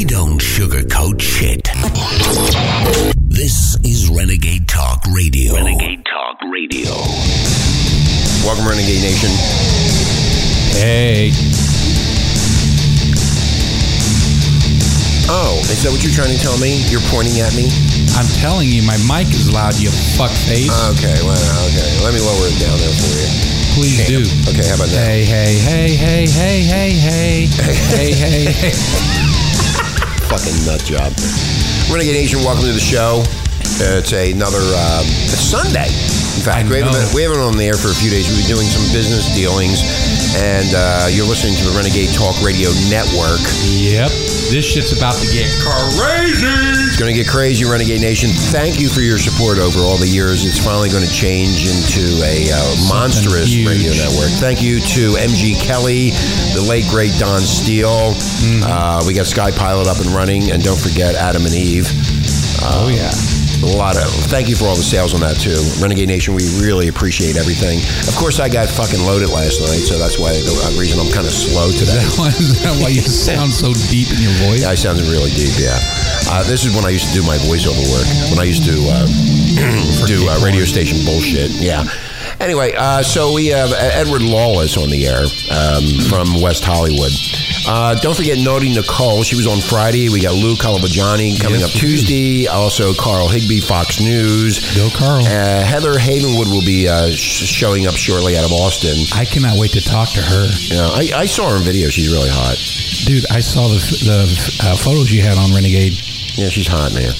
We don't sugarcoat shit. This is Renegade Talk Radio. Renegade Talk Radio. Welcome, Renegade Nation. Hey. Oh, is that what you're trying to tell me? You're pointing at me? I'm telling you, my mic is loud, you fuck face. Okay, well, okay. Let me lower it down there for you. Please do. Okay, how about that? Hey, hey, hey, hey, hey, hey, hey. hey, hey, hey. Fucking nut job. Renegade Nation, welcome to the show. Uh, it's another uh, Sunday. In fact, we haven't, been, we haven't been on the air for a few days. We've been doing some business dealings, and uh, you're listening to the Renegade Talk Radio Network. Yep. This shit's about to get crazy. It's going to get crazy, Renegade Nation. Thank you for your support over all the years. It's finally going to change into a uh, monstrous huge. radio network. Thank you to MG Kelly, the late great Don Steele. Mm-hmm. Uh, we got Sky Pilot up and running, and don't forget Adam and Eve. Oh, yeah. A lot of thank you for all the sales on that too, Renegade Nation. We really appreciate everything. Of course, I got fucking loaded last night, so that's why the uh, reason I'm kind of slow today. Why is that why you sound so deep in your voice? Yeah, I sounded really deep. Yeah, uh, this is when I used to do my voiceover work. When I used to uh, do uh, radio station bullshit. Yeah. Anyway, uh, so we have Edward Lawless on the air um, from West Hollywood. Uh, don't forget Naughty Nicole. She was on Friday. We got Lou Calavaggiani coming Yes, up. Tuesday. Also, Carl Higbie, Fox News. Go, Carl. Uh, Heather Havenwood will be uh, sh- showing up shortly out of Austin. I cannot wait to talk to her. Know, I, I saw her in video. She's really hot. Dude, I saw the, the uh, photos you had on Renegade. Yeah, she's hot, man.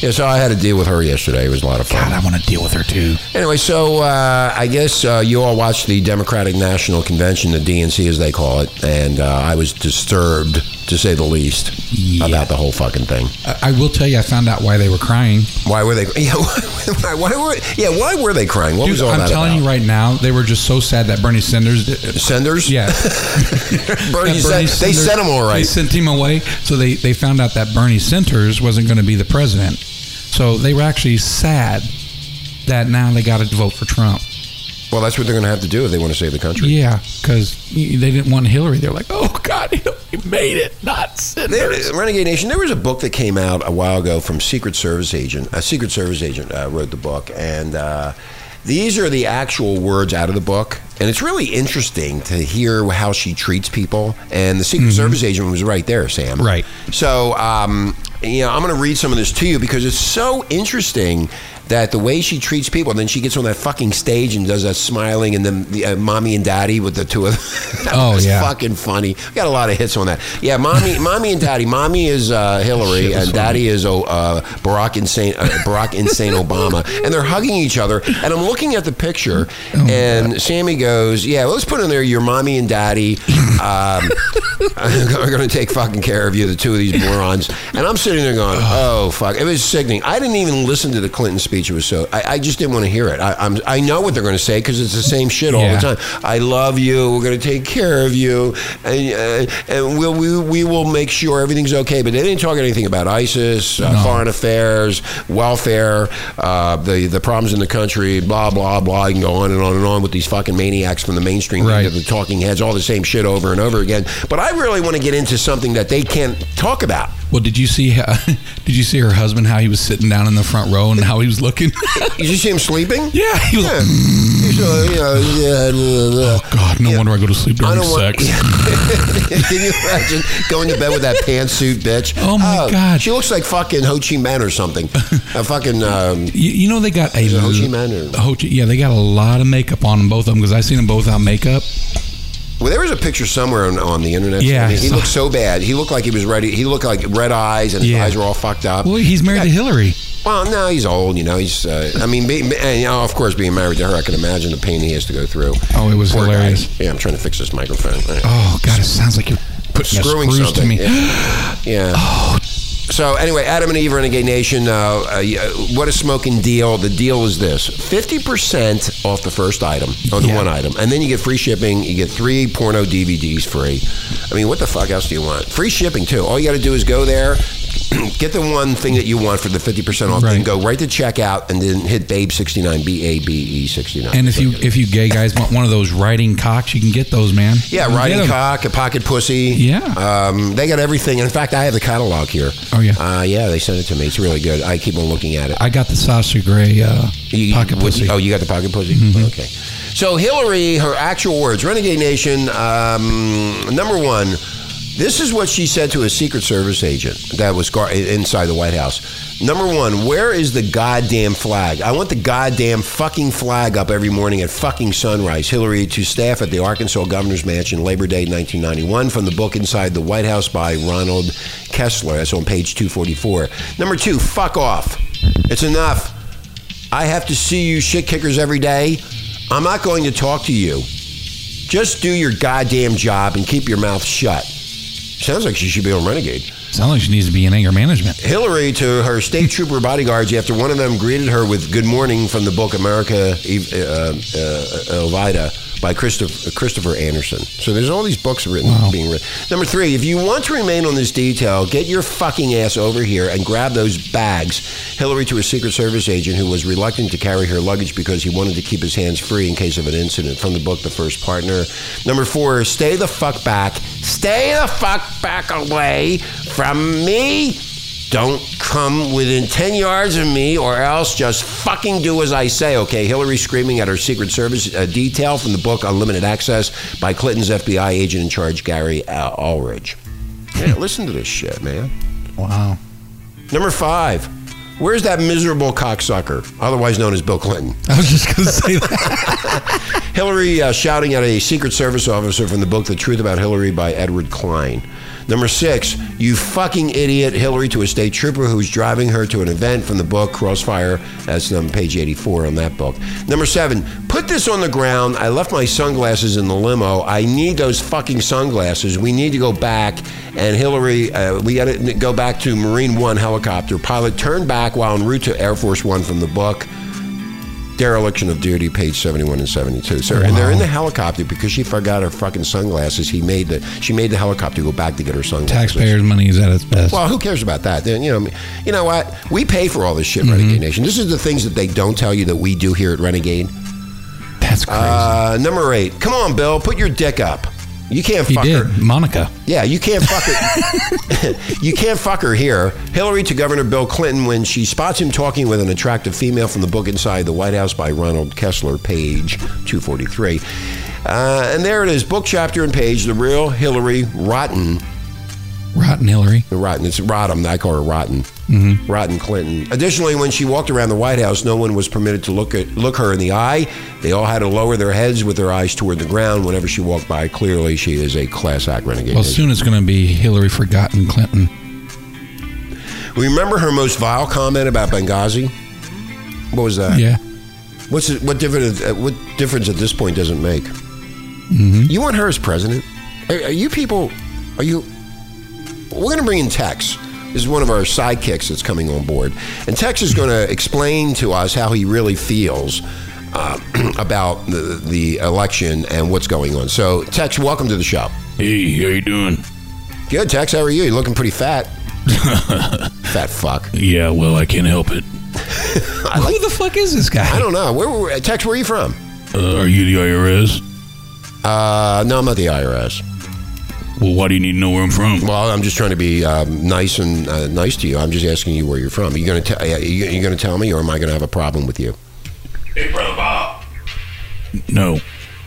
Yeah, so I had to deal with her yesterday. It was a lot of fun. God, I want to deal with her too. Anyway, so uh, I guess uh, you all watched the Democratic National Convention, the DNC as they call it, and uh, I was disturbed, to say the least, Yeah. about the whole fucking thing. I, I will tell you, I found out why they were crying. Why were they? Yeah, why, why were? Yeah, why were they crying? What Dude, was all I'm that telling about? you right now, they were just so sad that Bernie Sanders. Senders? Yeah, Bernie that sent, they sent him all They sent him away, so they they found out that Bernie Sanders wasn't going to be the president. So they were actually sad that now they got to vote for Trump. Well, that's what they're going to have to do if they want to save the country. Yeah, because they didn't want Hillary. They're like, oh God, he made it, not There, Sanders. Renegade Nation. There was a book that came out a while ago from Secret Service agent. A Secret Service agent uh, wrote the book, and uh, these are the actual words out of the book. And it's really interesting to hear how she treats people. And the Secret Service agent was right there, Sam. Mm-hmm. Right. So, um, you know, I'm going to read some of this to you because it's so interesting that the way she treats people, and then she gets on that fucking stage and does that smiling, and then the uh, mommy and daddy with the two of them. that Oh, was yeah. fucking funny. We got a lot of hits on that. Yeah, mommy, mommy and daddy. Mommy is uh, Hillary, and daddy is oh, uh, Barack insane, uh, Barack insane Obama, and they're hugging each other. And I'm looking at the picture, Oh, and Sammy goes, "Yeah, let's put in there your mommy and daddy um, are going to take fucking care of you, the two of these morons." And I'm sitting there going, "Oh fuck!" It was sickening. I didn't even listen to the Clinton speech. It was so I, I just didn't want to hear it. I, I'm I know what they're going to say because it's the same shit all Yeah. the time. I love you. We're going to take care of you, and, uh, and we'll, we we will make sure everything's okay. But they didn't talk anything about ISIS, uh, foreign affairs, welfare, uh, the the problems in the country, blah blah blah. You can go on and on and on with these fucking maniacs from the mainstream Right. media, the talking heads, all the same shit over and over again. But I really want to get into something that they can't talk about. Well, did you see? Uh, did you see her husband? How he was sitting down in the front row and how he was looking? Did you see him sleeping? yeah, he was. Yeah. Like, He's, you know, yeah, blah, blah. God, no wonder I go to sleep during sex. Can you imagine going to bed with that pantsuit bitch? Oh, my God. She looks like fucking Ho Chi Minh or something. A fucking. Um, You, you know they got a Ho Chi Minh or- Ho Chi- yeah, they got a lot of makeup on them, both of them, because I seen them both without makeup. Well, there was a picture somewhere on, on the internet. Yeah, he looked so bad. He looked like he was ready. He looked like red eyes, and his Yeah. eyes were all fucked up. Well, he's married to Hillary. Well, no, he's old. You know, he's. Uh, I mean, be, and, you know, of course, being married to her, I can imagine the pain he has to go through. Oh, it was Poor guy. hilarious. Yeah, I'm trying to fix this microphone. Oh God, it sounds like you're putting Screwing screws something. to me. Yeah. yeah. Oh. So anyway, Adam and Eve Renegade Nation. Uh, uh, what a smoking deal! The deal is this: fifty percent off the first item, on the Yeah. one item, and then you get free shipping. You get three porno DVDs free. I mean, what the fuck else do you want? Free shipping too. All you got to do is go there, get the one thing that you want for the 50% off, Right. then go right to checkout and then hit Babe69, B A B E 69. And if you if you gay guys want one of those riding cocks, you can get those, man. Yeah, You riding cock, a pocket pussy. Yeah. Um, they got everything. In fact, I have the catalog here. Oh, yeah. Uh, yeah, they sent it to me. It's really good. I keep on looking at it. I got the Sasha Grey uh, You- pocket what- pussy. Mm-hmm. Oh, you got the pocket pussy? Okay. So Hillary, her actual words, Renegade Nation, um, number one, this is what she said to a Secret Service agent that was gar- inside the White House. Number one, where is the goddamn flag? I want the goddamn fucking flag up every morning at fucking sunrise. Hillary to staff at the Arkansas Governor's Mansion, Labor Day 1991, from the book Inside the White House by Ronald Kessler. That's on page 244. Number two, fuck off. It's enough. I have to see you shit kickers every day. I'm not going to talk to you. Just do your goddamn job and keep your mouth shut. Sounds like she should be on Renegade. Sounds like she needs to be in anger management. Hillary to her state trooper bodyguards after one of them greeted her with "Good morning" from the book America uh, uh, Elvida by uh, Christopher, Christopher Andersen. So there's all these books written Wow. being written. Number three, if you want to remain on this detail, get your fucking ass over here and grab those bags. Hillary to a Secret Service agent who was reluctant to carry her luggage because he wanted to keep his hands free in case of an incident. From the book The First Partner. Number four, stay the fuck back. Stay the fuck back away from me. Don't come within 10 yards of me or else just fucking do as I say, okay? Hillary screaming at her Secret Service uh, detail from the book Unlimited Access by Clinton's FBI agent in charge, Gary uh, Ulrich. Yeah, listen to this shit, man. Wow. Number five, where's that miserable cocksucker, otherwise known as Bill Clinton? I was just going to say that. Hillary uh, shouting at a Secret Service officer from the book The Truth About Hillary by Edward Klein. Number six, you fucking idiot, Hillary to a state trooper who's driving her to an event from the book Crossfire. That's on page 84 on that book. Number seven, put this on the ground. I left my sunglasses in the limo. I need those fucking sunglasses. We need to go back. And Hillary, uh, we got to go back to Marine One helicopter. Pilot turned back while en route to Air Force One from the book dereliction of duty, page 71 and 72. Sir, and they're in the helicopter because she forgot her fucking sunglasses. He made the she made the helicopter go back to get her sunglasses. Taxpayers' money is at its best. Well, who cares about that? Then you know, you know what? We pay for all this shit, Mm-hmm. Renegade Nation. This is the things that they don't tell you that we do here at Renegade. That's crazy. Uh, number eight. Come on, Bill, put your dick up. You can't he fuck did. her. Monica. Yeah, you can't fuck her. you can't fuck her here. Hillary to Governor Bill Clinton when she spots him talking with an attractive female from the book Inside the White House by Ronald Kessler, page 243. Uh, and there it is, book chapter and page, the real Hillary Rotten. Rotten Hillary. The Rotten, it's Rotten. I call her Rotten. Mm-hmm. Rotten Clinton. Additionally, when she walked around the White House, no one was permitted to look at look her in the eye. They all had to lower their heads with their eyes toward the ground whenever she walked by. Clearly, she is a class act renegade. Well, soon it's going to be Hillary Forgotten Clinton. We remember her most vile comment about Benghazi? What was that? Yeah. What's it, what difference? uh, What difference at this point does it make? Mm-hmm. You want her as president? Are, are you people? Are you? We're going to bring in Tex. This is one of our sidekicks that's coming on board, and Tex is going to explain to us how he really feels uh, about the, the election and what's going on. So, Tex, welcome to the show. Hey, how you doing? Good, Tex. How are you? You're looking pretty fat. fat fuck. Yeah, well, I can't help it. Who the fuck is this guy? I don't know. Where, were Tex? Where are you from? Uh, are you the IRS? Uh, no, I'm not the IRS. Well, why do you need to know where I'm from? Well, I'm just trying to be um, nice and uh, nice to you. I'm just asking you where you're from. Are you going to tell? You, you going to tell me, or am I going to have a problem with you? Hey, brother Bob. No.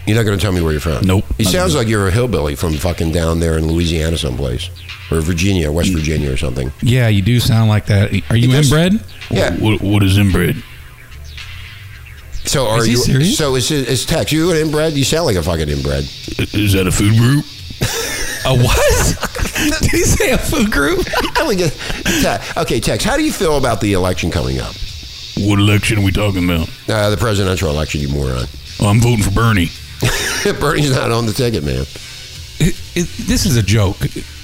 You're not going to tell me where you're from. Nope. He sounds like you're a hillbilly from fucking down there in Louisiana, someplace, or Virginia, West Virginia, or something. Yeah, you do sound like that. Are you does- inbred? Yeah. What, what is inbred? So are Is he you? serious? So is is Tex? You an inbred? You sound like a fucking inbred. I- Is that a food group? A what? Did he say a food group? I would get- Te- okay, Tex. How do you feel about the election coming up? What election are we talking about? Uh, the presidential election, you moron. Oh, I'm voting for Bernie. Bernie's not on the ticket, man. It- it- this is a joke.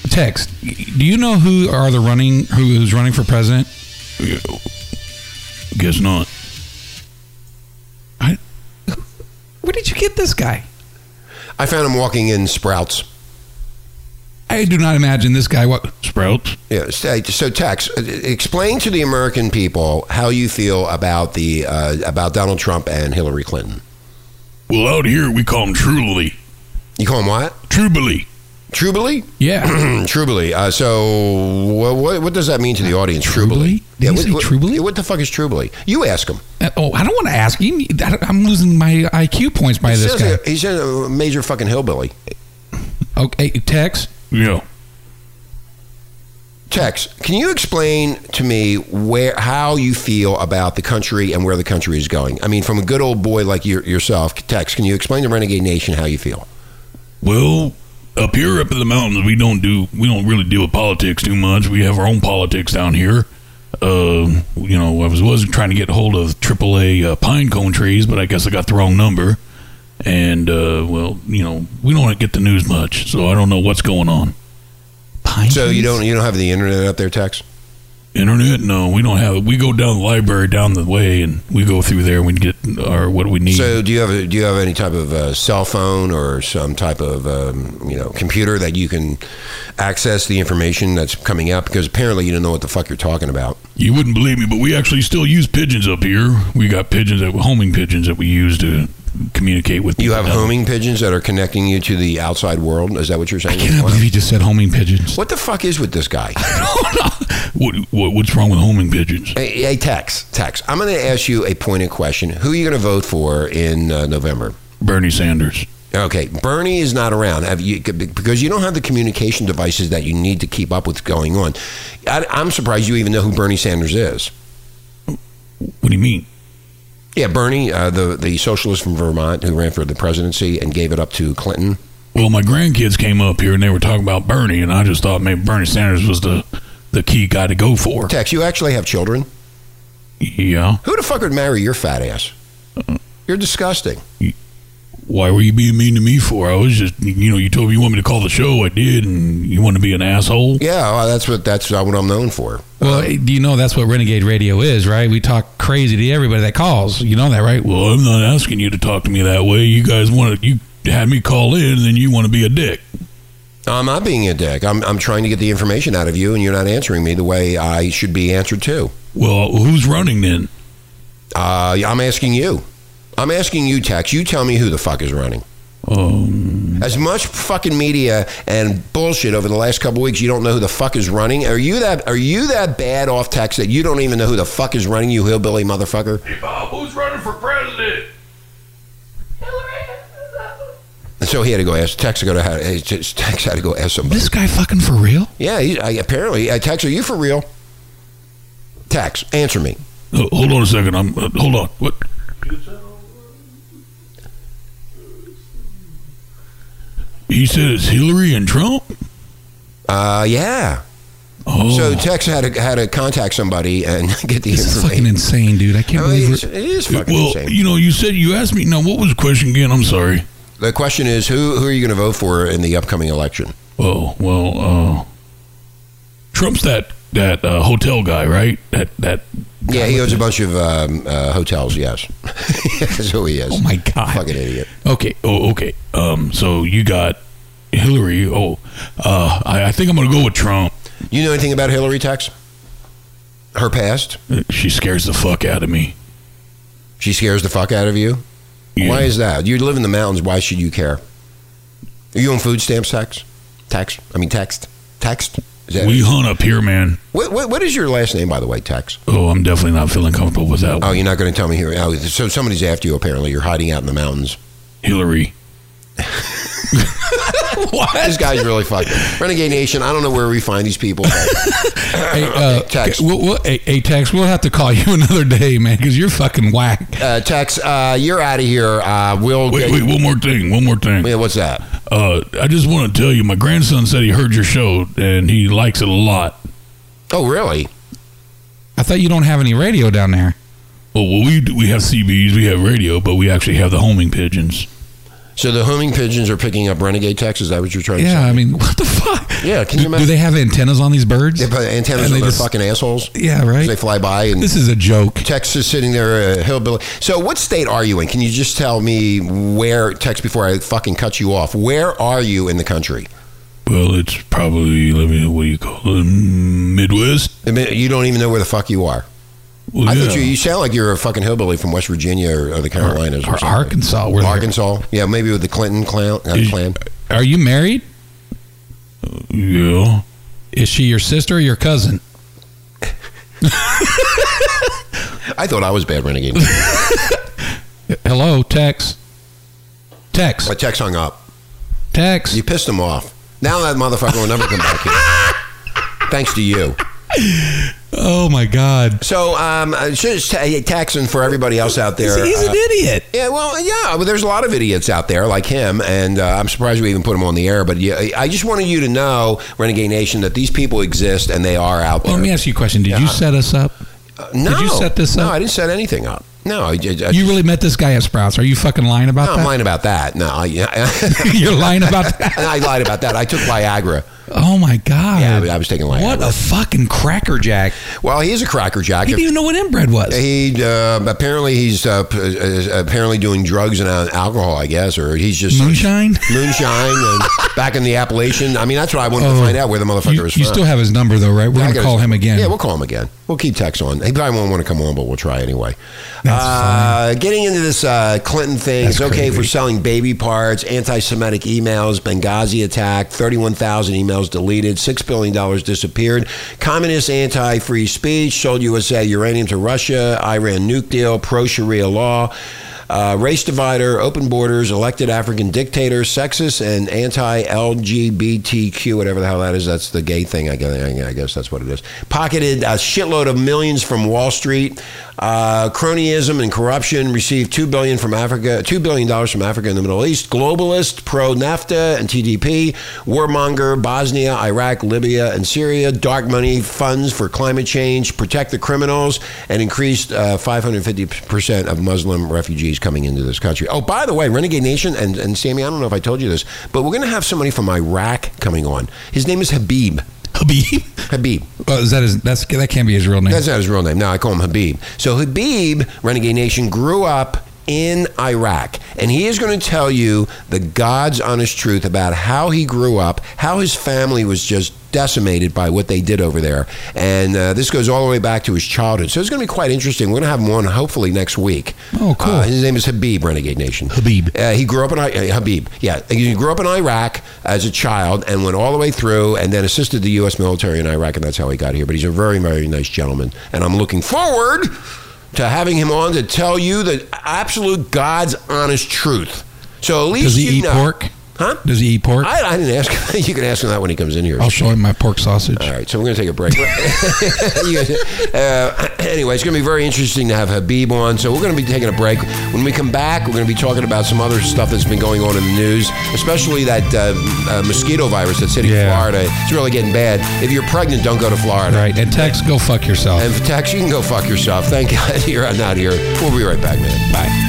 Tex, Do you know who are the running? Who is running for president? Guess not. I, where did you get this guy? I found him walking in Sprouts. I do not imagine this guy. What? Sprouts. Yeah. So, so Tex, uh, explain to the American people how you feel about the uh, about Donald Trump and Hillary Clinton. Well, out here we call him Truly. You call him what? Trubily. Trubily? Yeah. Trubily. Uh, so, what, what, what does that mean to the audience? Trubily? Did you what, what, Trubily? What the fuck is Trubily? You ask him. Uh, oh, I don't want to ask you. I'm losing my IQ points by He this says guy. that He's a major fucking hillbilly. Okay, Tex. Yeah. Tex, can you explain to me where how you feel about the country and where the country is going? I mean, from a good old boy like your, yourself, Tex, can you explain to Renegade Nation how you feel? Well, up here, up in the mountains, we don't do we don't really deal with politics too much. We have our own politics down here. Uh, you know, I was was trying to get hold of AAA uh, pine cone trees, but I guess I got the wrong number. And uh, well, you know, we don't get the news much, so I don't know what's going on. Pine So you don't you don't have the internet up there, Tex? Internet? No, we don't have it. We go down the library down the way, and we go through there. and We get our what we need. So do you have a, do you have any type of uh, cell phone or some type of um, you know computer that you can access the information that's coming out? Because apparently you don't know what the fuck you're talking about. You wouldn't believe me, but we actually still use pigeons up here. We got pigeons that homing pigeons that we use to communicate with. You have down- homing pigeons that are connecting you to the outside world. Is that what you're saying? I cannot Wow. believe he just said homing pigeons. What the fuck is with this guy? What, what what's wrong with homing pigeons? Hey, hey, Tex, Tex, I'm going to ask you a pointed question. Who are you going to vote for in uh, November? Bernie Sanders. Okay, Bernie is not around. Have you because you don't have the communication devices that you need to keep up with what's going on? I, I'm surprised you even know who Bernie Sanders is. What do you mean? Yeah, Bernie, uh, the the socialist from Vermont who ran for the presidency and gave it up to Clinton. Well, my grandkids came up here and they were talking about Bernie, and I just thought maybe Bernie Sanders was the the key guy to go for. Tex, you actually have children. Yeah. Who the fuck would marry your fat ass? You're disgusting. Why were you being mean to me for? I was just, you know, you told me you want me to call the show. I did, and you want to be an asshole. Yeah, well, that's what that's what I'm known for. Well, do you know that's what Renegade Radio is, right? We talk crazy to everybody that calls. You know that, right? Well, I'm not asking you to talk to me that way. You guys want to, you had me call in, and then you want to be a dick. I'm not being a dick. I'm, I'm trying to get the information out of you, and you're not answering me the way I should be answered to. Well, who's running then? Uh, I'm asking you. I'm asking you, Tex. You tell me who the fuck is running. Um, As much fucking media and bullshit over the last couple weeks, you don't know who the fuck is running. Are you that? Are you that bad off Tex that you don't even know who the fuck is running? You hillbilly motherfucker. hey, Bob, who's running for president? Hillary. And so he had to go ask Tex to go to how Tex had to go ask somebody. This guy fucking for real? Yeah, he, I, apparently. Uh, Tex, are you for real? Tex, answer me. Uh, hold on a second. I'm. Uh, hold on. What? He said it's Hillary and Trump. Uh, yeah. Oh, So Tex had to had to contact somebody and get the This is fucking insane, dude. I can't I mean, believe it's- it. it is fucking well, insane. you know, you said you asked me. Now, what was the question again? I'm sorry. The question is, who who are you going to vote for in the upcoming election? Oh well, uh, Trump's that that uh, hotel guy, right? That that. Yeah, he owns a bunch of um, uh, hotels. Yes, that's who he is. Oh my god. fucking idiot. Okay. Oh, okay. Um, so you got Hillary. Oh, uh, I, I think I'm gonna go with Trump. You know anything about Hillary Tex? Her past? Uh, She scares the fuck out of me. She scares the fuck out of you. Yeah. Why is that? You live in the mountains. Why should you care? Are you on food stamps, tax? Tax? I mean, text. Text. We hunt up here, man. what, what, what is your last name, by the way, Tex? Oh, I'm definitely not feeling comfortable with that. Oh, you're not going to tell me here. Oh, so somebody's after you. Apparently, you're hiding out in the mountains. Hillary. What? This guy's really fucking renegade nation. I don't know where we find these people. but- Hey, uh, Tex. We'll, we'll, hey, hey, Tex, we'll have to call you another day, man, because you're fucking whack. Uh, Tex, uh, you're out of here. Uh, we'll. Wait, get- wait, one more thing. One more thing. Yeah, what's that? Uh, I just want to tell you, my grandson said he heard your show and he likes it a lot. Oh, really? I thought you don't have any radio down there. Oh, well, we do- we have CBs, we have radio, but we actually have the homing pigeons. So the homing pigeons are picking up renegade Tex. Is that what you're trying to say? Yeah. I mean, what the fuck? Yeah, can do, you imagine? do they have antennas on these birds? They put antennas And on they their just- fucking assholes. Yeah, right. They fly by and This is a joke. Tex is sitting there, uh, hillbilly. So, what state are you in? Can you just tell me where, Tex, before I fucking cut you off? Where are you in the country? Well, it's probably let me know what do you call it, Midwest. You don't even know where the fuck you are. Well, I yeah. thought you, you sound like you're a fucking hillbilly from West Virginia or, or the Carolinas or, Or something. Arkansas. Where they're- Arkansas. Yeah, maybe with the Clinton clan. Uh, Is- clan. Are you married? yeah. Is she your sister or your cousin? I thought I was bad renegade. Hello, Tex. Tex. My text hung up. Tex. You pissed him off. Now that motherfucker will never come back here. Thanks to you. Oh my God. So, um, uh, just t- taxing for everybody else out there. He's uh, an idiot. Yeah, well, yeah, but there's a lot of idiots out there like him, and uh, I'm surprised we even put him on the air. But yeah, I just wanted you to know, Renegade Nation, that these people exist and they are out there. Well, let me ask you a question. Did you set us up? Uh, no, Did you set this up? No? I didn't set anything up. No, I, I, I You really met this guy at Sprouts? Are you fucking lying about no, I'm that? lying about that. No, I, You're lying about that. I lied about that. I took Viagra. Oh my God. Yeah, I was taking Viagra. What a fucking crackerjack. Well, he is a crackerjack. He didn't even know what inbred was. He uh, apparently he's uh, p- uh, apparently doing drugs and uh, alcohol, I guess, or he's just Moonshine? moonshine, and back in the Appalachian. I mean, that's what I wanted to find out where the motherfucker Oh. You, is you still have his number though, right? We're I gonna call him again. Yeah, we'll call him again. We'll keep text on. He probably won't want to come on, but we'll try anyway. That's uh, getting into this uh, Clinton thing, That's it's okay crazy. for selling baby parts, anti-Semitic emails, Benghazi attack, thirty-one thousand emails deleted, six billion dollars disappeared, communist anti-free speech, sold USA uranium to Russia, Iran nuke deal, pro-Sharia law. Uh, race divider, open borders, elected African dictator, sexist and anti-LGBTQ, whatever the hell that is. That's the gay thing. I guess, I guess that's what it is. Pocketed a shitload of millions from Wall Street. Uh, cronyism and corruption. Received two billion from Africa, two billion dollars from Africa and the Middle East. Globalist, pro NAFTA and TDP. Warmonger, Bosnia, Iraq, Libya, and Syria. Dark money funds for climate change. Protect the criminals and increased uh, 550 percent of Muslim refugees coming into this country. Oh, by the way, Renegade Nation and, and Sammy, I don't know if I told you this, but we're going to have somebody from Iraq coming on. His name is Habib. Habib. Habib. Oh, is that his? That's that can't be his real name. That's not his real name. No, I call him Habib. So Habib, Renegade Nation, grew up in Iraq, and he is going to tell you the God's honest truth about how he grew up, how his family was just decimated by what they did over there, and uh, this goes all the way back to his childhood. So it's going to be quite interesting. We're going to have him on hopefully next week. Oh, cool. Uh, his name is Habib, Renegade Nation. Habib. Uh, he grew up in I- uh, Habib. Yeah, he grew up in Iraq as a child and went all the way through, and then assisted the U.S. military in Iraq, and that's how he got here. But he's a very, very nice gentleman, and I'm looking forward to having him on to tell you the absolute God's honest truth. So at least Does he you eat know. pork? Huh? Does he eat pork? I, I didn't ask. You can ask him that when he comes in here. I'll show him my pork sausage. All right, so we're going to take a break. Uh, anyway, it's going to be very interesting to have Habib on. So we're going to be taking a break. When we come back, we're going to be talking about some other stuff that's been going on in the news, especially that uh, uh, mosquito virus that's hitting Yeah. Florida. It's really getting bad. If you're pregnant, don't go to Florida. Right. And Tex, go fuck yourself. And Tex, you can go fuck yourself. Thank God you're not here. We'll be right back, man. Bye.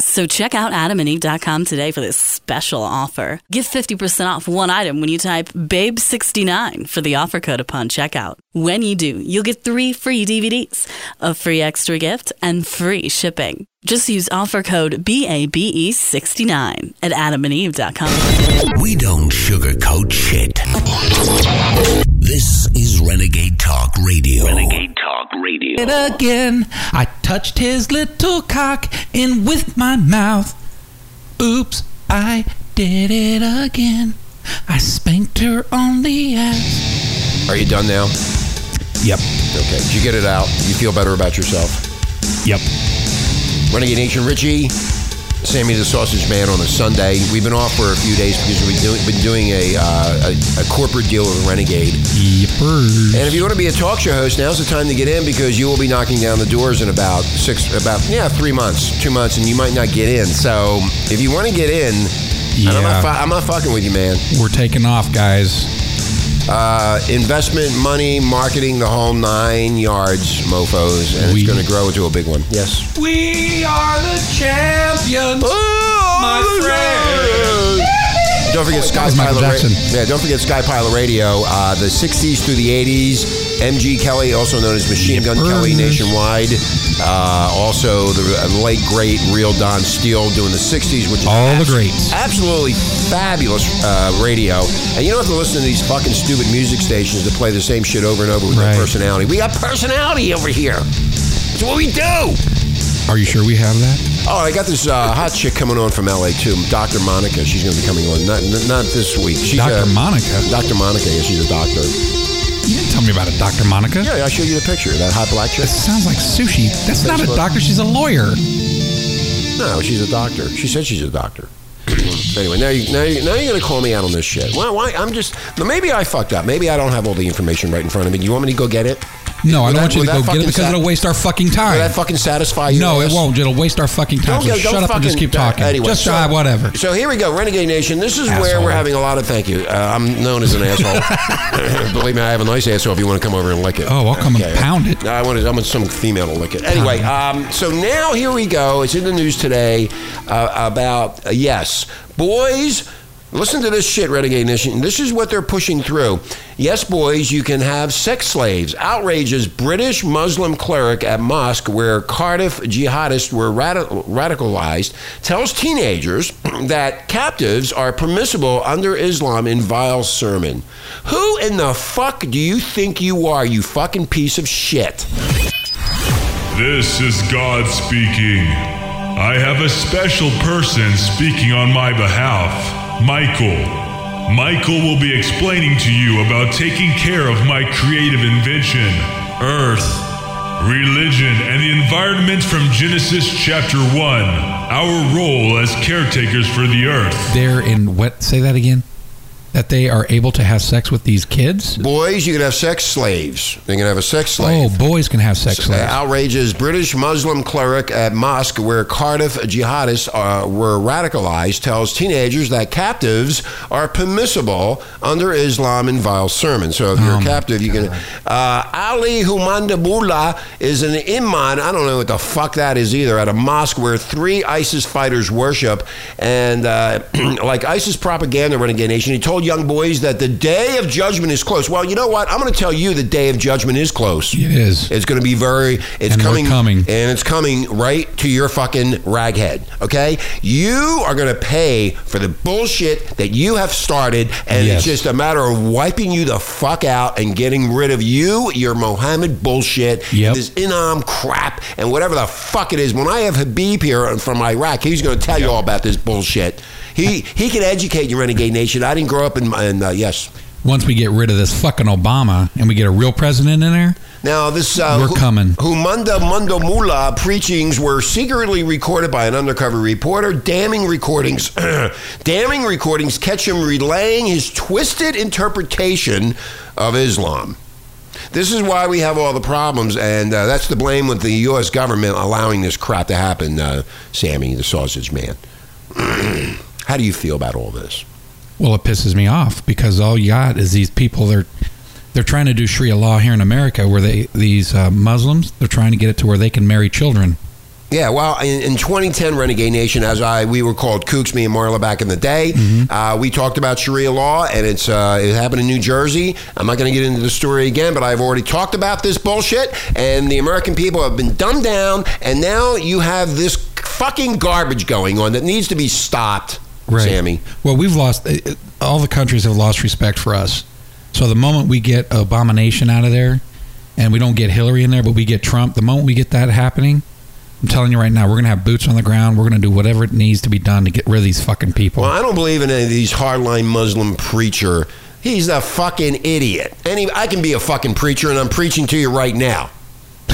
So check out adamandeve.com today for this special offer. Get 50% off one item when you type BABE69 for the offer code upon checkout. When you do, you'll get three free DVDs, a free extra gift, and free shipping. Just use offer code BABE69 at adamandeve.com. We don't sugarcoat shit. This is Renegade Talk Radio. Renegade Talk Radio. it again. I touched his little cock in with my mouth. Oops, I did it again. I spanked her on the ass. Are you done now? Yep. Okay. Did you get it out? You feel better about yourself? Yep. Renegade Nation Richie, Sammy the Sausage Man on a Sunday. We've been off for a few days because we've been doing a, uh, a, a corporate deal with Renegade. Yippers. And if you want to be a talk show host, now's the time to get in because you will be knocking down the doors in about six, about yeah, three months, two months, and you might not get in. So if you want to get in, and I'm, not Yeah. I'm not fucking with you, man. We're taking off, guys. Uh, investment, money, marketing, the whole nine yards, mofos, and We- it's going to grow into a big one. Yes. We are the champions. my friend. Don't forget Sky Pilot. Yeah, don't forget Sky Pilot Radio. Uh, the 60s through the 80s. MG Kelly, also known as Machine Gun. Kelly nationwide. Uh, also, the uh, late, great, real Don Steele doing the 60s, which is All the greats. Absolutely fabulous uh, radio. And you don't have to listen to these fucking stupid music stations that play the same shit over and over with Right. no personality. We got personality over here. It's what we do. Are you sure we have that? Oh, I got this uh, hot chick coming on from LA too, Dr. Monica. She's going to be coming on not not this week. She's Dr. uh, Monica. Dr. Monica. Yeah, she's a doctor. You didn't tell me about it, Dr. Monica. Yeah, I showed you the picture. That hot black chick. That sounds like sushi. That's not a doctor. She's a lawyer. No, she's a doctor. She said she's a doctor. anyway, now you now you now you're going to call me out on this shit. Why? Why? I'm just. Maybe I fucked up. Maybe I don't have all the information right in front of me. You want me to go get it? No, I don't that- want you to go get it because sat- it'll waste our fucking Will time. that fucking satisfy you? no, it won't. It'll waste our fucking time. Don't So don't shut up and just keep talking. Anyway, just so- uh, whatever. So here we go, Renegade Nation. This is where we're having a lot of thank you. Uh, I'm known as an asshole. Believe me, I have a nice asshole. If you want to come over and lick it. Oh, I'll come and pound it. No, I want, I want some female to lick it. Anyway, um, so now here we go. It's in the news today uh, about uh, yes, boys. Listen to this shit, Renegade Nation. This is what they're pushing through. Yes, boys, you can have sex slaves. Outrages British Muslim cleric at mosque where Cardiff jihadists were radi- radicalized tells teenagers that captives are permissible under Islam in vile sermon. Who in the fuck do you think you are, you fucking piece of shit? This is God speaking. I have a special person speaking on my behalf, Michael. Michael will be explaining to you about taking care of my creative invention, Earth, religion, and the environment from Genesis chapter 1. Our role as caretakers for the Earth. They're in what? Say that again. That they are able to have sex with these kids. Boys, you can have sex slaves. They can have a sex slave. Oh, boys can have sex Uh, slaves. outrages British Muslim cleric at mosque where Cardiff jihadists uh, were radicalized tells teenagers that captives are permissible under Islam in vile sermon. So if you're Oh, a captive, you can. Uh, Ali Humandabullah is an imam. I don't know what the fuck that is either. At a mosque where three ISIS fighters worship, and uh, like ISIS propaganda renegade nation, he told young boys that the day of judgment is close. Well, you know what? I'm going to tell you the day of judgment is close. it is. It's going to be very. It's And coming, coming. and it's coming right to your fucking raghead. Okay, you are going to pay for the bullshit that you have started, and Yes. it's just a matter of wiping you the fuck out and getting rid of you, your Mohammed bullshit, Yep. this Inam crap, and whatever the fuck it is. When I have Habib here from Iraq, he's going to tell you all about this bullshit. He he can educate you, renegade nation. I didn't grow up in, in uh, yes. Once we get rid of this fucking Obama and we get a real president in there, Now, this uh, We're coming. Humanda Mundo Mula preachings were secretly recorded by an undercover reporter. Damning recordings, damning recordings catch him relaying his twisted interpretation of Islam. This is why we have all the problems, and uh, that's the blame with the U.S. government allowing this crap to happen. Uh, Sammy, the sausage man. How do you feel about all this? well, it pisses me off because all you got is these people. They're they're trying to do Sharia law here in America, where they these uh, Muslims they're trying to get it to where they can marry children. Yeah, well, in, in 2010, Renegade Nation, as I we were called Kooks, me and Marla back in the day, uh, we talked about Sharia law, and it's uh, it happened in New Jersey. I'm not going to get into the story again, but I've already talked about this bullshit, and the American people have been dumbed down, and now you have this fucking garbage going on that needs to be stopped, Sammy. Well, we've lost. uh, uh, All the countries have lost respect for us. So the moment we get abomination out of there, and we don't get Hillary in there, but we get Trump. The moment we get that happening, I'm telling you right now, we're gonna have boots on the ground. We're gonna do whatever it needs to be done to get rid of these fucking people. Well, I don't believe in any of these hardline Muslim preacher. He's a fucking idiot. Any, I can be a fucking preacher, and I'm preaching to you right now.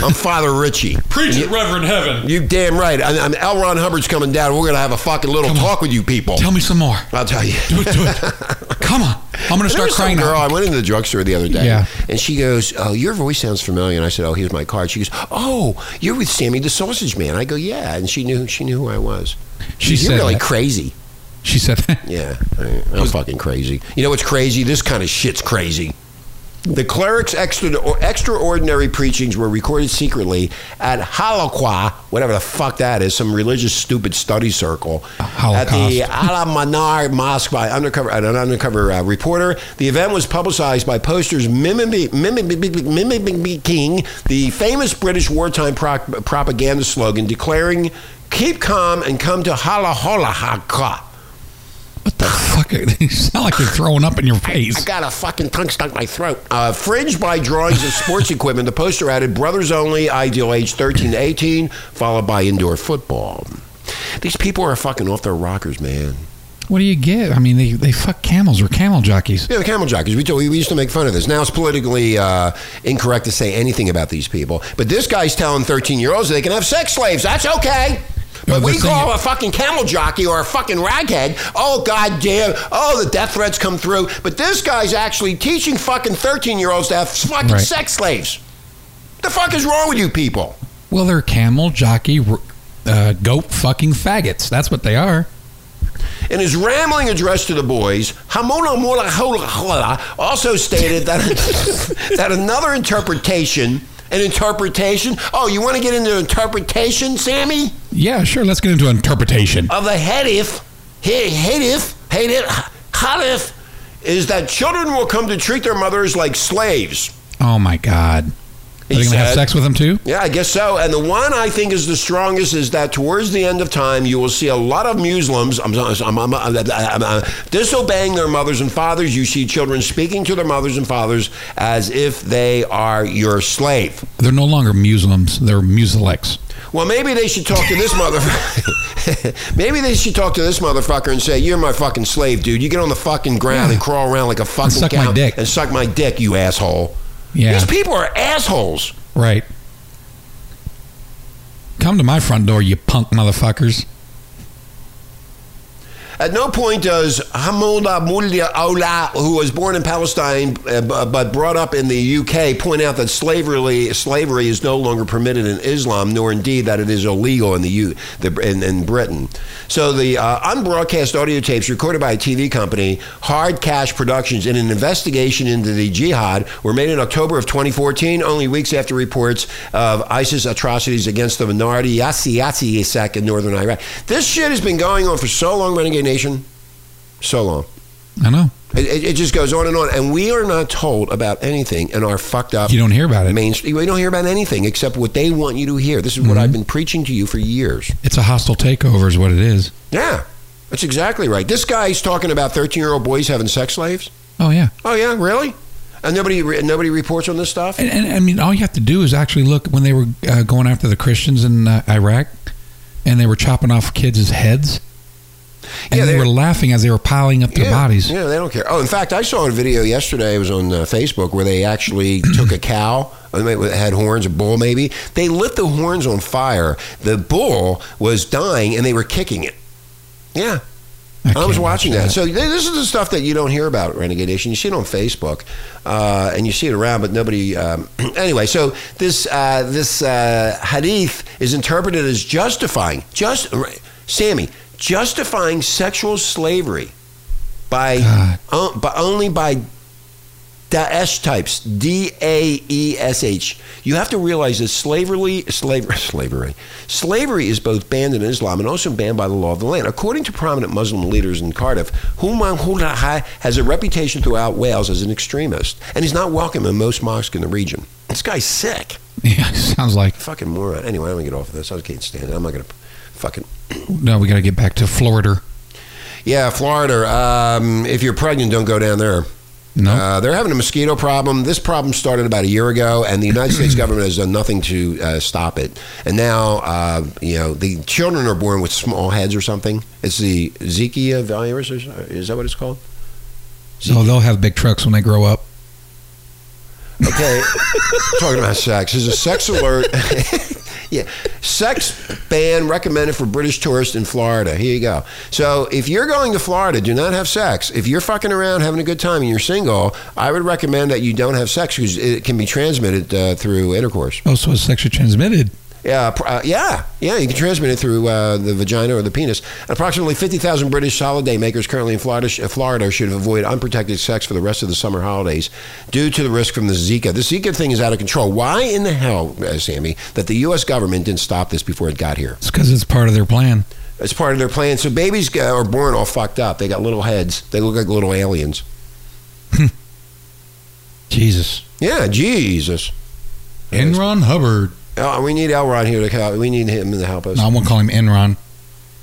I'm Father Richie. Preach it, Reverend Heaven. You damn right. I, I'm L. Ron Hubbard's coming down. We're gonna have a fucking little talk with you people. Tell me some more. I'll tell you. Do it, do it. Come on. I'm going to start crying girl. I went into the drugstore the other day, Yeah. and she goes, "Oh, your voice sounds familiar." And I said, "Oh, here's my card." She goes, "Oh, you're with Sammy the Sausage Man." I go, "Yeah," and she knew she knew who I was. She said You're said really that. crazy. She said, Yeah, I- I'm fucking crazy. You know what's crazy? This kind of shit's crazy. The cleric's extra, extraordinary preachings were recorded secretly at Halakha, whatever the fuck that is, some religious stupid study circle at the Al Manar Mosque by undercover an undercover uh, reporter. The event was publicized by posters mimicking the famous British wartime pro- propaganda slogan declaring, "Keep calm and come to Halaholahaka." What the fuck? You sound like you're throwing up in your face. I face. got a fucking tongue stuck in my throat. Uh, fringed by drawings of sports equipment, the poster added brothers only, ideal age 13 to 18, followed by indoor football. These people are fucking off their rockers, man. What do you get? I mean, they, they fuck camels or camel jockeys. Yeah, the camel jockeys. We, told, we used to make fun of this. Now it's politically uh, incorrect to say anything about these people. But this guy's telling 13 year olds they can have sex slaves. That's okay. But we call a fucking camel jockey or a fucking raghead. Oh, god damn. Oh, the death threats come through. But this guy's actually teaching fucking 13 year olds to have fucking Right. sex slaves. The fuck is wrong with you people? Well, they're camel jockey, uh, goat fucking faggots. That's what they are. In his rambling address to the boys, Hamona Mola Hola Hola also stated that, that another interpretation, an interpretation, oh, you want to get into interpretation, Sammy? Yeah, sure. Let's get into interpretation. Of the Hadith, he- Hadith, Hadith, Hadith, is that children will come to treat their mothers like slaves. Oh my God. Are they going to have sex with them too? Yeah, I guess so. And the one I think is the strongest is that towards the end of time, you will see a lot of Muslims I'm, I'm, I'm, disobeying their mothers and fathers. You see children speaking to their mothers and fathers as if they are your slave. They're no longer Muslims. They're Musilex. Well, maybe they should talk to this motherfucker. maybe they should talk to this motherfucker and say, "You're my fucking slave, dude. You get on the fucking ground Yeah. and crawl around like a fucking suck my dick." and suck my dick, you asshole." Yeah. These people are assholes. Right. Come to my front door, you punk motherfuckers. At no point does Hamouda Mulya Ola, who was born in Palestine uh, but brought up in the UK, point out that slavery slavery is no longer permitted in Islam, nor indeed that it is illegal in the U, the, in, in Britain. So the uh, unbroadcast audio tapes recorded by a TV company, Hard Cash Productions, in an investigation into the jihad, were made in October of 2014, only weeks after reports of ISIS atrocities against the minority Yassi Yassi sect in northern Iraq. This shit has been going on for so long, Renegade Nation. So long. I know. It, it, just goes on and on. And we are not told about anything in our fucked up You don't hear about it. mainstream. We don't hear about anything except what they want you to hear. This is what I've been preaching to you for years. It's a hostile takeover, is what it is. Yeah, that's exactly right. This guy's talking about 13 year old boys having sex slaves. Oh yeah. Oh, yeah, really? And nobody, nobody reports on this stuff? And, and I mean, all you have to do is actually look when they were uh, going after the Christians in uh, Iraq, and they were chopping off kids' heads, and Yeah, they they- were laughing as they were piling up their yeah, bodies. Yeah, they don't care. Oh, in fact, I saw a video yesterday. It was on uh, Facebook where they actually took a cow. uh, It had horns, a bull maybe. They lit the horns on fire. The bull was dying, and they were kicking it. Yeah, I, can't was watching that. So this is the stuff that you don't hear about Renegade Nation. You see it on Facebook, uh, and you see it around, but nobody. Um, anyway, so this uh, this uh, hadith is interpreted as justifying just Sammy justifying sexual slavery by, God. by only by Daesh types, D A E S H. You have to realize that slavery, slavery, slavery, slavery is both banned in Islam and also banned by the law of the land. According to prominent Muslim leaders in Cardiff, Human Hulaha has a reputation throughout Wales as an extremist, and he's not welcome in most mosques in the region. This guy's sick, Yeah, sounds like. fucking moron. Anyway, I'm gonna get off of this. I can't stand it. I'm not gonna fucking. No, we got to get back to Florida. Yeah, Florida. Um, if you're pregnant, don't go down there. No. Uh, they're having a mosquito problem. This problem started about a year ago, and the United States government has done nothing to uh, stop it. And now, uh, you know, the children are born with small heads or something. It's the Zika virus, or, is that what it's called? so they'll have big trucks when they grow up. Okay, talking about sex. There's a sex alert. yeah, sex ban recommended for British tourists in Florida. Here you go. So if you're going to Florida, do not have sex. If you're fucking around having a good time and you're single, I would recommend that you don't have sex because it can be transmitted uh, through intercourse. Oh, so it's sexually transmitted. Yeah, uh, yeah, yeah. You can transmit it through uh, the vagina or the penis. Approximately 50,000 British holiday makers currently in Florida, sh- Florida should avoid unprotected sex for the rest of the summer holidays due to the risk from the Zika. The Zika thing is out of control. Why in the hell, uh, Sammy, that the U.S. government didn't stop this before it got here? It's because it's part of their plan. It's part of their plan. So babies uh, are born all fucked up. They got little heads. They look like little aliens. Jesus. Yeah, Jesus. L. Ron Hubbard. Oh, we need L. Ron here to help. We need him to help us. No, I won't call him Enron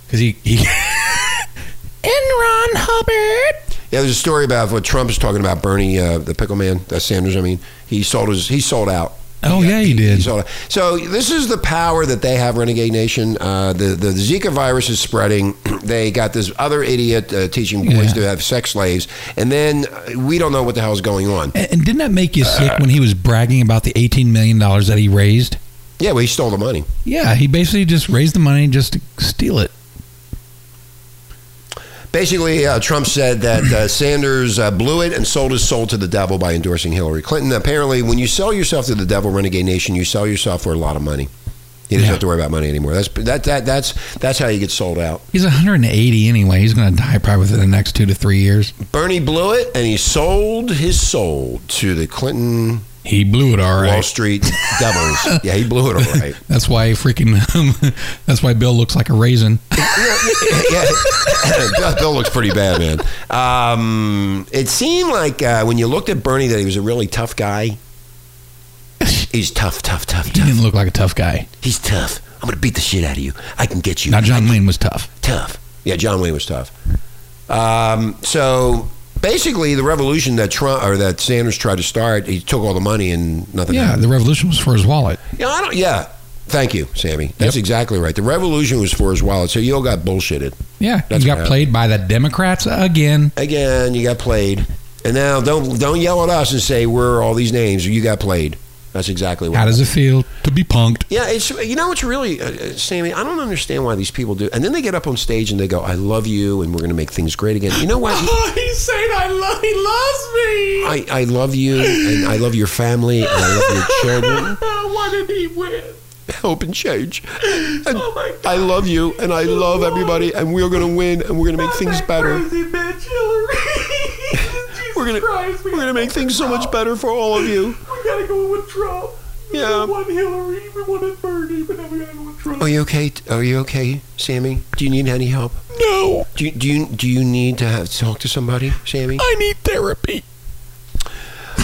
because he, he Enron Hubbard. Yeah, there's a story about what Trump is talking about. Bernie, uh, the pickle man, uh, Sanders. I mean, he sold his. He sold out. Oh yeah, he He did. sold out. So this is the power that they have, Renegade Nation. Uh, the the Zika virus is spreading. they got this other idiot uh, teaching boys Yeah. to have sex slaves, and then uh, we don't know what the hell is going on. And, and didn't that make you sick when he was bragging about the eighteen million dollars that he raised? Yeah, well, he stole the money. Yeah, he basically just raised the money just to steal it. Basically, uh, Trump said that uh, Sanders uh, blew it and sold his soul to the devil by endorsing Hillary Clinton. Apparently, when you sell yourself to the devil, Renegade Nation, you sell yourself for a lot of money. He doesn't Yeah. have to worry about money anymore. That's that, that that's that's how you get sold out. He's 180 anyway. He's going to die probably within the next two to three years. Bernie blew it, and he sold his soul to the Clinton He blew it all right. Wall. Street devils. Yeah, he blew it all right. That's why freaking. that's why Bill looks like a raisin. yeah, Bill, Bill looks pretty bad, man. Um, it seemed like uh, when you looked at Bernie that he was a really tough guy. He's tough, tough, tough, He didn't look like a tough guy. He's tough. I'm gonna beat the shit out of you. I can get you. Now John Wayne was tough. tough. Yeah, John Wayne was tough. Um, so basically, the revolution that Trump or that Sanders tried to start, he took all the money and nothing. Yeah, happened. the revolution was for his wallet. Yeah, I don't. Yeah, thank you, Sammy. That's Yep. exactly right. The revolution was for his wallet. So you all got bullshitted Yeah, That's he got played by the Democrats again. again. You got played, and now don't don't yell at us and say we're all these names. You got played. That's exactly what. How does it feel to be punked? Yeah, it's you know it's really uh, uh, Sammy. I don't understand why these people do. And then they get up on stage and they go, "I love you, and we're going to make things great again." You know what? oh, He's saying I love. He loves me. I, I love you, and I love your family, and I love your children. Why did he win? Help and change. And Oh my God. I love you, and I love everybody, and we're going to win, and we're going to make things better. Crazy bitch, Hillary. We're gonna Christ, we're gonna make things so much better for all of you. We gotta go with Trump. Yeah. We wanted Hillary, we wanted Bernie, but now we gotta go with Trump. Are you okay? Are you okay, Sammy? Do you need any help? No, Do you, do you do you need to have talk to somebody, Sammy? I need therapy.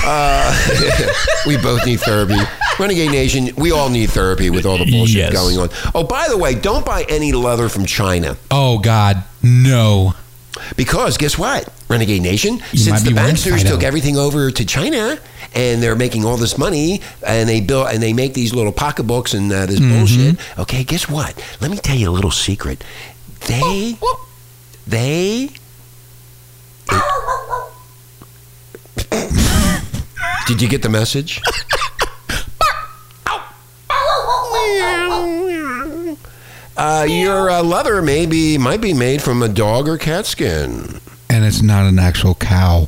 Uh, we both need therapy. Renegade Nation, we all need therapy with all the bullshit Yes. going on. Oh, by the way, don't buy any leather from China Oh God, no. Because guess what? Renegade Nation, You since the be wearing banksters Fido. took everything over to China and they're making all this money and they build and they make these little pocketbooks and uh, this bullshit. Okay, guess what? Let me tell you a little secret. They they Did you get the message? Uh, your uh, leather may be might be made from a dog or cat skin. and it's not an actual cow.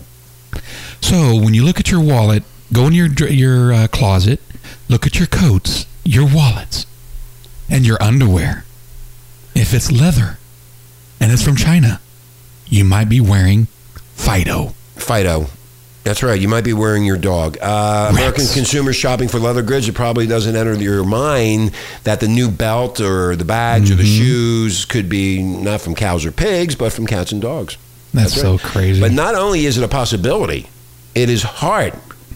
So when you look at your wallet, go in your your uh, closet, look at your coats, your wallets, and your underwear. If it's leather and it's from China, you might be wearing Fido. Fido. That's right. You might be wearing your dog. Uh, American consumers shopping for leather goods. It probably doesn't enter your mind that the new belt or the bags or the shoes could be not from cows or pigs, but from cats and dogs. That's, That's so crazy. But not only is it a possibility, it is hard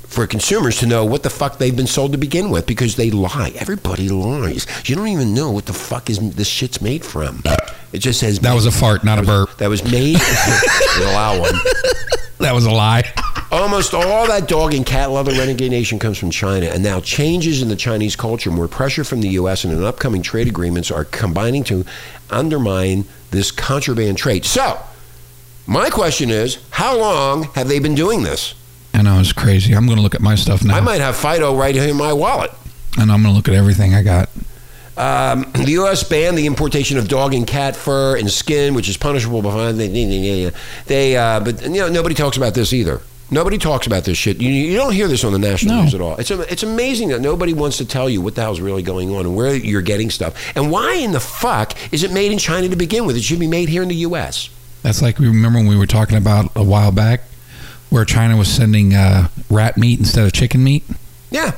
for consumers to know what the fuck they've been sold to begin with because they lie. Everybody lies. You don't even know what the fuck is this shit's made from. It just says that was a fart, not a burp. that was made. Allow one. That was a lie. Almost all that dog and cat leather renegade nation comes from China, and now changes in the Chinese culture, more pressure from the U.S., and an upcoming trade agreements are combining to undermine this contraband trade. So, my question is, how long have they been doing this? I know it's crazy. I'm going to look at my stuff now, I might have Fido right here in my wallet. and I'm going to look at everything I got. Um, the U.S. banned the importation of dog and cat fur and skin, which is punishable by fine. They, they, they, they uh, but you know, nobody talks about this either. Nobody talks about this shit. You, you don't hear this on the national No. news at all. It's it's amazing that nobody wants to tell you what the hell's really going on and where you're getting stuff and why in the fuck is it made in China to begin with? It should be made here in the U.S. That's like we remember when we were talking about a while back, where China was sending uh, rat meat instead of chicken meat. Yeah.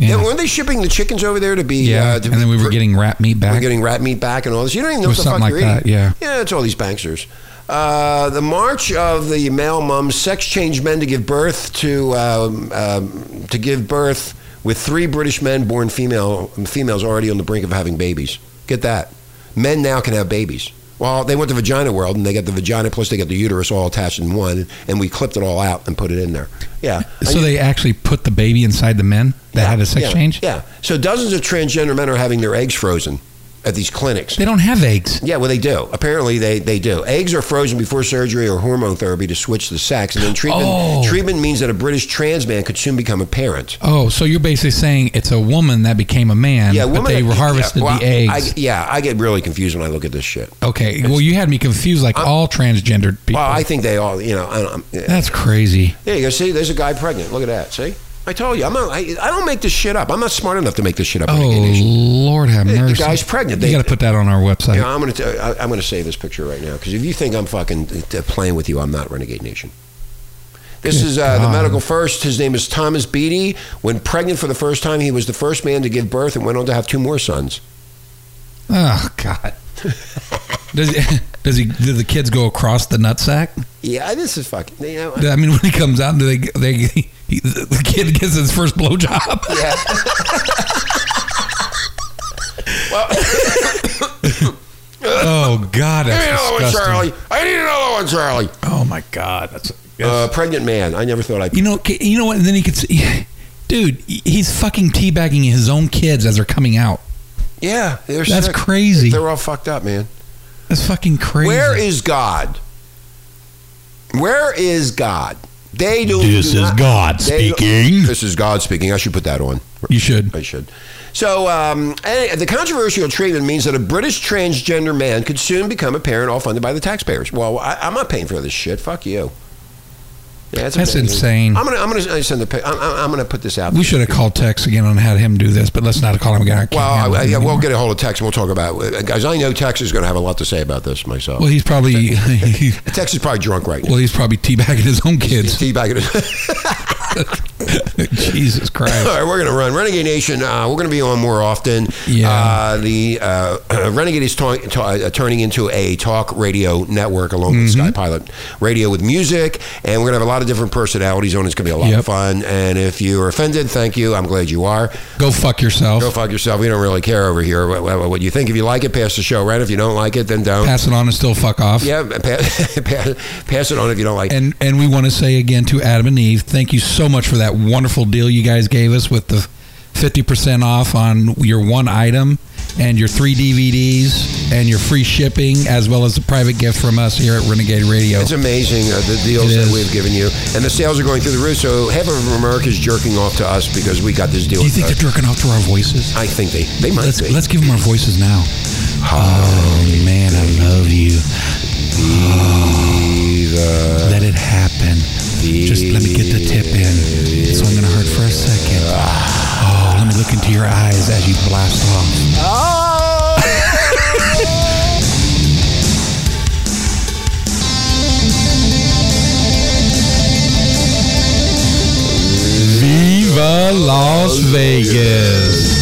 Yeah. Yeah, weren't they shipping the chickens over there to be? Yeah, uh, to and then we were getting rat meat We're back. getting rat meat back and all this. You don't even know what the fuck something you're that, eating. yeah. Yeah, it's all these banksters. Uh, the march of the male mums sex change men to give birth to um, um, to give birth with three British men born female females already on the brink of having babies. Get that? Men now can have babies. Well, they went to vagina world and they got the vagina plus they got the uterus all attached in one, and we clipped it all out and put it in there. Yeah. so they actually put the baby inside the men that had a sex yeah, change. Yeah. So dozens of transgender men are having their eggs frozen at these clinics. They don't have eggs. Yeah, well, they do. Apparently, they, they do. Eggs are frozen before surgery or hormone therapy to switch the sex, and then treatment Oh. treatment means that a British trans man could soon become a parent. Oh, so you're basically saying it's a woman that became a man, Yeah, but women. they harvested yeah, well, the eggs. I, yeah, I get really confused when I look at this shit. okay, well, you had me confused like all transgendered people. Well, I think they all, you know, I don't, yeah. That's crazy. there you go. See, there's a guy pregnant. Look at that. See, I told you, I'm not. I, I don't make this shit up. I'm not smart enough to make this shit up. Oh, Lord have The- the guy's pregnant. You They- got to put that on our website. You know, I'm gonna t- I, I'm gonna save this picture right now because if you think I'm fucking playing with you, I'm not Renegade Nation. This Good is uh, the medical first. His name is Thomas Beatie. When pregnant for the first time, he was the first man to give birth and went on to have two more sons. Oh God. does he, does he? Do the kids go across the nutsack? Yeah, this is fucking. You know, I mean, when he comes out, do they? They he, the kid gets his first blowjob. yeah. oh God, Give me that's another one. Charlie. I need another one, Charlie. Oh my God, that's. Uh, pregnant man. I never thought I'd. you know, you know what? And then he could, see, dude, he's fucking teabagging his own kids as they're coming out. Yeah, That's sick. crazy. They're all fucked up, man. That's fucking crazy. Where is God? Where is God? They do. This do is not- God they do- speaking. This is God speaking. I should put that on. you should? I should. So, um, the controversial treatment means that a British transgender man could soon become a parent, all funded by the taxpayers. Well, I, I'm not paying for this shit. Fuck you. Yeah, That's amazing. insane. I'm gonna, I'm gonna send the. pic- I'm, I'm gonna put this out. We should have called Tex again and had him do this, but let's not call him again. Well, I, yeah, we'll get a hold of Tex and we'll talk about it. Uh, guys, I know Tex is going to have a lot to say about this myself. Well, he's probably Tex is probably drunk right now. well, he's probably teabagging his own kids. Teabagging it. Jesus Christ! right, we're going to run Renegade Nation. Uh, we're going to be on more often. Yeah. Uh, the uh, Renegade is ta- ta- uh, turning into a talk radio network along with Mm-hmm. Sky Pilot Radio with music, and we're going to have a lot of different personalities on. It's going to be a lot Yep. of fun. And if you are offended, thank you. I'm glad you are. Go fuck yourself. Go fuck yourself. We don't really care over here what, what, you think. If you like it, pass the show around. If you don't like it, then don't. Pass it on and still fuck off. yeah, pass, pass, pass it on if you don't like it. And and we want to say again to Adam and Eve, thank you so much for that wonderful deal you guys gave us with the fifty percent off on your one item and your three DVDs and your free shipping, as well as a private gift from us here at Renegade Radio. It's amazing uh, the deals that we've given you, and the sales are going through the roof. So half of America is jerking off to us because we got this deal. Do you think with they're jerking off to our voices? I think they they might Let's be. let's give them our voices now. Oh man, I love you. Let it happen. Just let me get the tip in. It's only gonna hurt for a second. Oh, let me look into your eyes as you blast off. Viva Las Vegas.